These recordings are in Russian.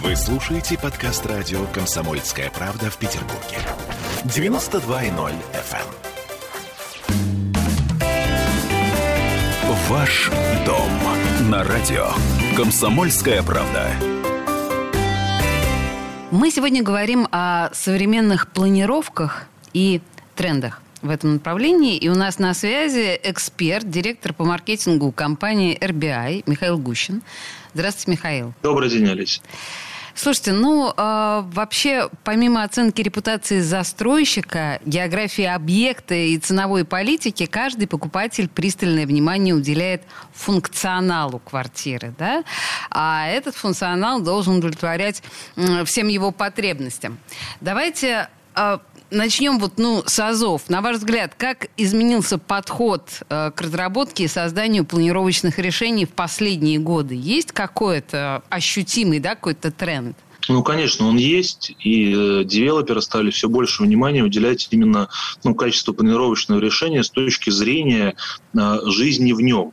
Вы слушаете подкаст радио «Комсомольская правда» в Петербурге. 92.0 FM. эм. Ваш дом на радио «Комсомольская правда». Мы сегодня говорим о современных планировках и трендах в этом направлении. И у нас на связи эксперт, директор по маркетингу компании RBI Михаил Гущин. Здравствуйте, Михаил. Добрый день, Олеся. Слушайте, ну э, вообще, помимо оценки репутации застройщика, географии объекта и ценовой политики, каждый покупатель пристальное внимание уделяет функционалу квартиры, да? А этот функционал должен удовлетворять э, всем его потребностям. Давайте начнем вот, ну, с АЗОВ. На ваш взгляд, как изменился подход э, к разработке и созданию планировочных решений в последние годы? Есть какой-то ощутимый, да, какой-то тренд? Ну, конечно, он есть, и э, девелоперы стали все больше внимания уделять именно ну, качеству планировочного решения с точки зрения э, жизни в нем.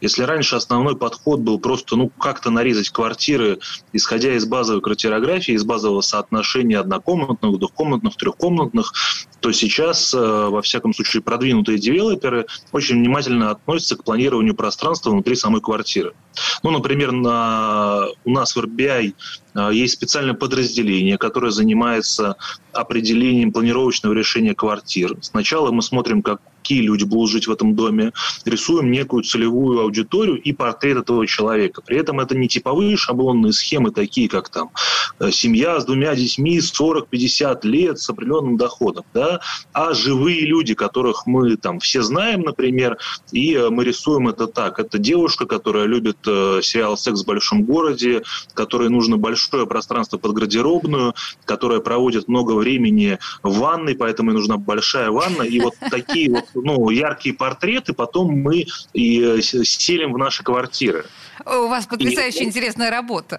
Если раньше основной подход был просто ну, как-то нарезать квартиры, исходя из базовой квартирографии, из базового соотношения однокомнатных, двухкомнатных, трехкомнатных, то сейчас, э, во всяком случае, продвинутые девелоперы очень внимательно относятся к планированию пространства внутри самой квартиры. Ну, например, на, у нас в RBI э, есть специальное подразделение, которое занимается определением планировочного решения квартир. Сначала мы смотрим, как какие люди будут жить в этом доме, рисуем некую целевую аудиторию и портрет этого человека. При этом это не типовые шаблонные схемы, такие как там э, семья с двумя детьми 40-50 лет с определенным доходом, да, а живые люди, которых мы там все знаем, например, и э, мы рисуем это так. Это девушка, которая любит э, сериал «Секс в большом городе», которой нужно большое пространство под гардеробную, которая проводит много времени в ванной, поэтому ей нужна большая ванна. И вот такие вот ну, яркие портреты, потом мы и э, селим в наши квартиры. У вас потрясающе и... интересная работа.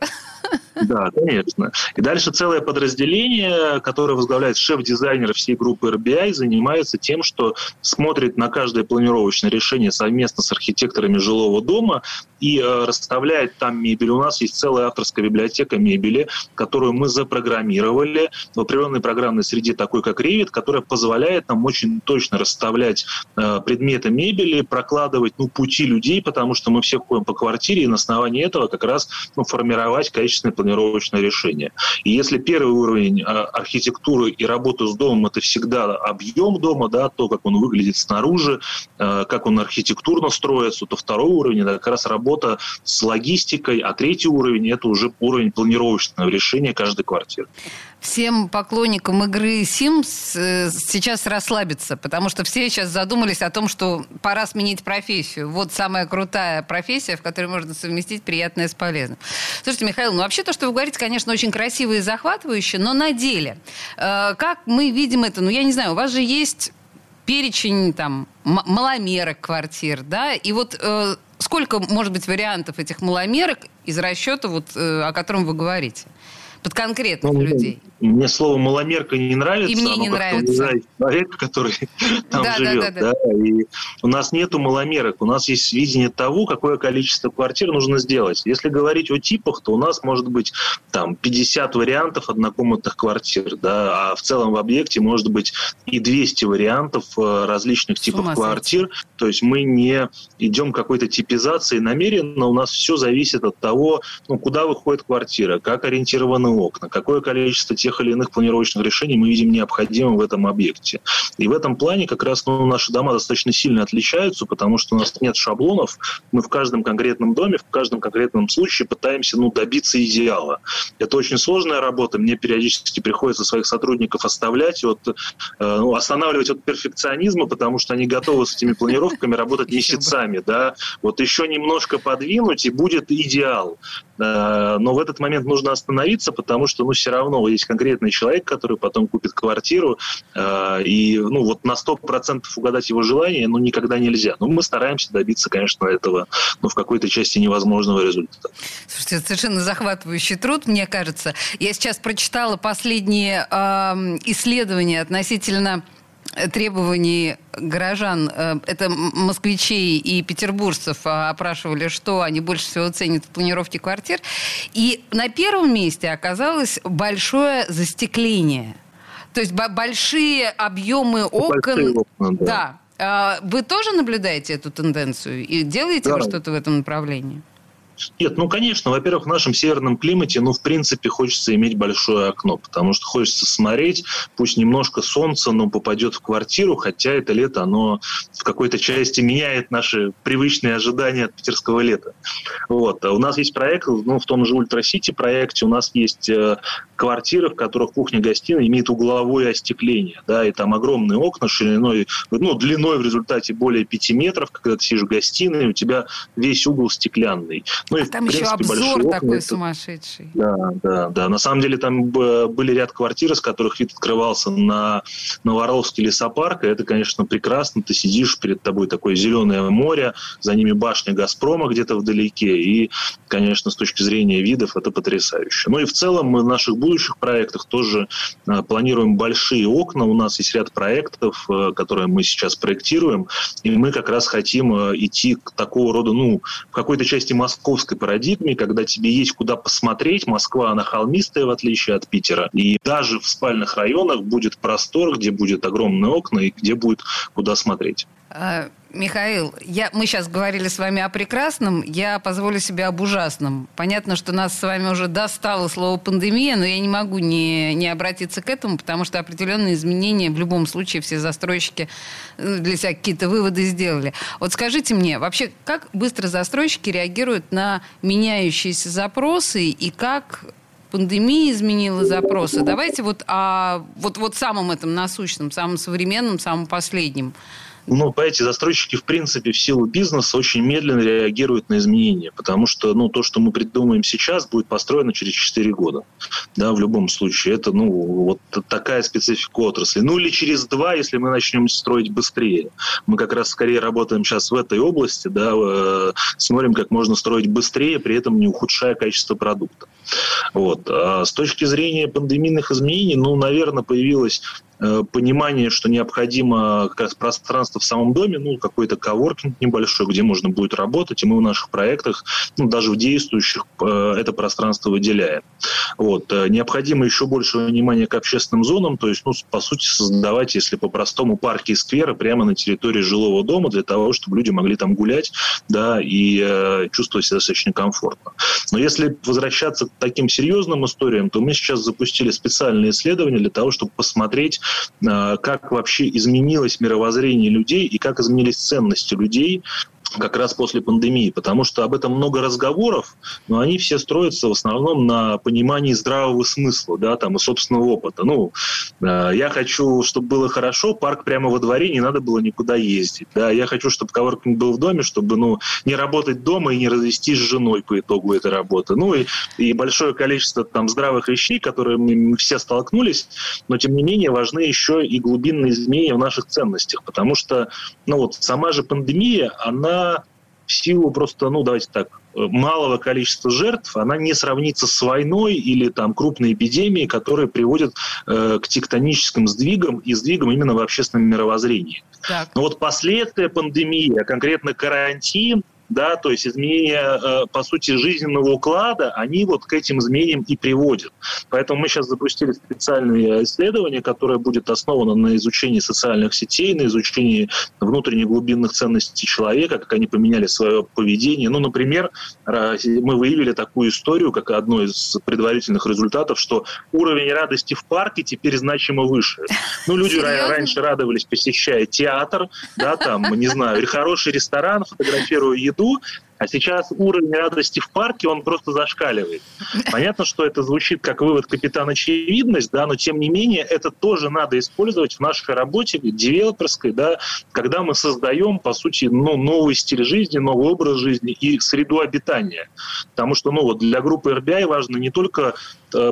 Да, конечно. И дальше целое подразделение, которое возглавляет шеф-дизайнер всей группы RBI, занимается тем, что смотрит на каждое планировочное решение совместно с архитекторами жилого дома и э, расставляет там мебель. У нас есть целая авторская библиотека мебели, которую мы запрограммировали в определенной программной среде, такой как Revit, которая позволяет нам очень точно расставлять э, предметы мебели, прокладывать ну, пути людей, потому что мы все ходим по квартире, и на основании этого как раз ну, формировать качественное планировочное решение. И если первый уровень э, архитектуры и работы с домом это всегда объем дома, да, то, как он выглядит снаружи, э, как он архитектурно строится, то второй уровень это как раз работа с логистикой, а третий уровень – это уже уровень планировочного решения каждой квартиры. Всем поклонникам игры Sims э, сейчас расслабиться, потому что все сейчас задумались о том, что пора сменить профессию. Вот самая крутая профессия, в которой можно совместить приятное с полезным. Слушайте, Михаил, ну вообще то, что вы говорите, конечно, очень красиво и захватывающе, но на деле, э, как мы видим это? Ну, я не знаю, у вас же есть перечень там маломерок квартир, да, и вот э, сколько может быть вариантов этих маломерок из расчета, вот, э, о котором вы говорите? Под конкретных ну, людей. Мне слово маломерка не нравится. И мне не нравится. Человек, который там да, живет. Да, да, да. И у нас нету маломерок. У нас есть видение того, какое количество квартир нужно сделать. Если говорить о типах, то у нас может быть там 50 вариантов однокомнатных квартир. Да, а в целом в объекте может быть и 200 вариантов э, различных типов квартир. То есть мы не идем к какой-то типизации намеренно. У нас все зависит от того, ну, куда выходит квартира, как ориентированы окна, какое количество тех тех или иных планировочных решений мы видим необходимым в этом объекте. И в этом плане как раз ну, наши дома достаточно сильно отличаются, потому что у нас нет шаблонов. Мы в каждом конкретном доме, в каждом конкретном случае пытаемся ну, добиться идеала. Это очень сложная работа. Мне периодически приходится своих сотрудников оставлять, от, э, ну, останавливать от перфекционизма, потому что они готовы с этими планировками работать месяцами. Да? Вот еще немножко подвинуть, и будет идеал. Э, но в этот момент нужно остановиться, потому что ну, все равно есть конкретный человек, который потом купит квартиру, э, и ну, вот на 100% угадать его желание ну, никогда нельзя. Но мы стараемся добиться, конечно, этого ну, в какой-то части невозможного результата. Слушайте, это совершенно захватывающий труд, мне кажется. Я сейчас прочитала последние э, исследования относительно требований горожан, э, это москвичей и петербуржцев а, опрашивали, что они больше всего ценят в планировке квартир. И на первом месте оказалось большое застекление. То есть большие объемы окон. Большие окна, да. да. А, вы тоже наблюдаете эту тенденцию и делаете да. вы что-то в этом направлении? Нет, ну, конечно, во-первых, в нашем северном климате, ну, в принципе, хочется иметь большое окно, потому что хочется смотреть, пусть немножко солнца, но попадет в квартиру, хотя это лето, оно в какой-то части меняет наши привычные ожидания от питерского лета. Вот. А у нас есть проект, ну, в том же Ультрасити проекте у нас есть э, квартиры, в которых кухня-гостиная имеет угловое остекление, да, и там огромные окна шириной, ну, длиной в результате более 5 метров, когда ты сидишь в гостиной, у тебя весь угол стеклянный. Ну, а и, там принципе, еще обзор такой это... сумасшедший. Да, да, да. На самом деле там были ряд квартир, из которых вид открывался на Новоровский лесопарк, и это, конечно, прекрасно. Ты сидишь, перед тобой такое зеленое море, за ними башня «Газпрома» где-то вдалеке, и, конечно, с точки зрения видов это потрясающе. Ну и в целом мы в наших будущих проектах тоже а, планируем большие окна. У нас есть ряд проектов, а, которые мы сейчас проектируем, и мы как раз хотим а, идти к такого рода, ну, в какой-то части московской московской парадигме, когда тебе есть куда посмотреть. Москва, она холмистая, в отличие от Питера. И даже в спальных районах будет простор, где будет огромные окна и где будет куда смотреть. А, Михаил, я, мы сейчас говорили с вами о прекрасном, я позволю себе об ужасном. Понятно, что нас с вами уже достало слово пандемия, но я не могу не, не обратиться к этому, потому что определенные изменения в любом случае все застройщики э, для себя какие-то выводы сделали. Вот скажите мне, вообще, как быстро застройщики реагируют на меняющиеся запросы и как пандемия изменила запросы? Давайте вот о вот, вот самом этом насущном, самом современном, самом последнем – ну, понимаете, застройщики, в принципе, в силу бизнеса очень медленно реагируют на изменения, потому что, ну, то, что мы придумаем сейчас, будет построено через 4 года, да, в любом случае. Это, ну, вот такая специфика отрасли. Ну, или через 2, если мы начнем строить быстрее. Мы как раз скорее работаем сейчас в этой области, да, э, смотрим, как можно строить быстрее, при этом не ухудшая качество продукта. Вот. А с точки зрения пандемийных изменений, ну, наверное, появилась понимание, что необходимо как раз пространство в самом доме, ну, какой-то коворкинг небольшой, где можно будет работать, и мы в наших проектах, ну, даже в действующих, э, это пространство выделяем. Вот. Э, необходимо еще больше внимания к общественным зонам, то есть, ну, по сути, создавать, если по-простому, парки и скверы прямо на территории жилого дома для того, чтобы люди могли там гулять, да, и э, чувствовать себя достаточно комфортно. Но если возвращаться к таким серьезным историям, то мы сейчас запустили специальные исследования для того, чтобы посмотреть, Э, как вообще изменилось мировоззрение людей и как изменились ценности людей как раз после пандемии, потому что об этом много разговоров, но они все строятся в основном на понимании здравого смысла, да, там, и собственного опыта. Ну, э, я хочу, чтобы было хорошо, парк прямо во дворе, не надо было никуда ездить, да, я хочу, чтобы коворкинг был в доме, чтобы, ну, не работать дома и не развестись с женой по итогу этой работы. Ну, и, и большое количество там здравых вещей, которые мы все столкнулись, но, тем не менее, важны еще и глубинные изменения в наших ценностях, потому что, ну, вот сама же пандемия, она в силу просто, ну, давайте так, малого количества жертв, она не сравнится с войной или там крупной эпидемией, которые приводят э, к тектоническим сдвигам и сдвигам именно в общественном мировоззрении. Так. Но вот последствия пандемии, а конкретно карантин, да, то есть изменения, э, по сути, жизненного уклада, они вот к этим изменениям и приводят. Поэтому мы сейчас запустили специальное исследование, которое будет основано на изучении социальных сетей, на изучении внутренних глубинных ценностей человека, как они поменяли свое поведение. Ну, например, мы выявили такую историю, как одно из предварительных результатов, что уровень радости в парке теперь значимо выше. Ну, люди Серьезно? раньше радовались, посещая театр, да, там, не знаю, хороший ресторан, фотографируя еду, году, а сейчас уровень радости в парке, он просто зашкаливает. Понятно, что это звучит как вывод капитан очевидность, да, но тем не менее это тоже надо использовать в нашей работе девелоперской, да, когда мы создаем, по сути, ну, новый стиль жизни, новый образ жизни и среду обитания. Потому что ну, вот для группы RBI важно не только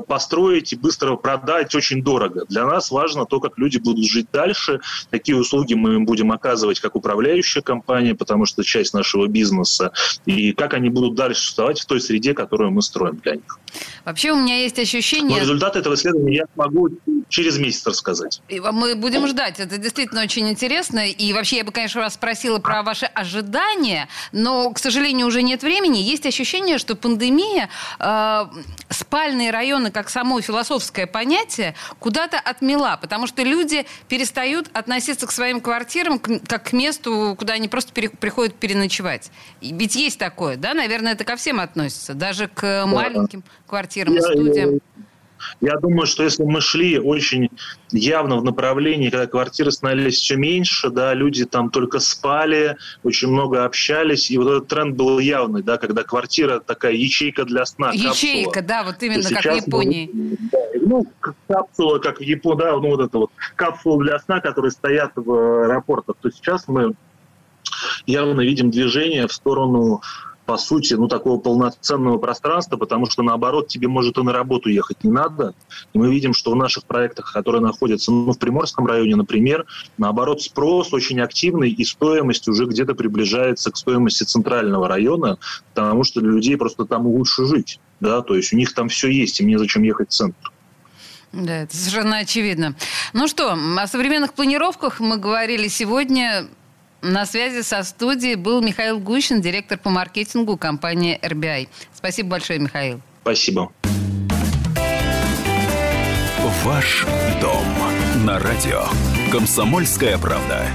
построить и быстро продать очень дорого. Для нас важно то, как люди будут жить дальше, какие услуги мы им будем оказывать как управляющая компания, потому что часть нашего бизнеса, и как они будут дальше существовать в той среде, которую мы строим для них. Вообще у меня есть ощущение... Но результаты этого исследования я могу через месяц рассказать. Мы будем ждать. Это действительно очень интересно. И вообще я бы, конечно, вас спросила про ваши ожидания, но, к сожалению, уже нет времени. Есть ощущение, что пандемия э, спальные районы, как само философское понятие, куда-то отмела, потому что люди перестают относиться к своим квартирам как к месту, куда они просто пере, приходят переночевать. Ведь есть такое, да? Наверное, это ко всем относится, даже к маленьким квартирам, я, студиям. Я, думаю, что если мы шли очень явно в направлении, когда квартиры становились все меньше, да, люди там только спали, очень много общались, и вот этот тренд был явный, да, когда квартира такая ячейка для сна. Ячейка, капсула. да, вот именно как в Японии. Мы, да, ну, капсула, как в Японии, да, ну вот это вот капсула для сна, которые стоят в аэропортах. То сейчас мы явно видим движение в сторону по сути, ну, такого полноценного пространства, потому что, наоборот, тебе может и на работу ехать не надо. И мы видим, что в наших проектах, которые находятся ну, в Приморском районе, например, наоборот, спрос очень активный, и стоимость уже где-то приближается к стоимости центрального района, потому что для людей просто там лучше жить. Да? То есть у них там все есть, и мне зачем ехать в центр. Да, это совершенно очевидно. Ну что, о современных планировках мы говорили сегодня. На связи со студией был Михаил Гущин, директор по маркетингу компании RBI. Спасибо большое, Михаил. Спасибо. Ваш дом на радио. Комсомольская правда.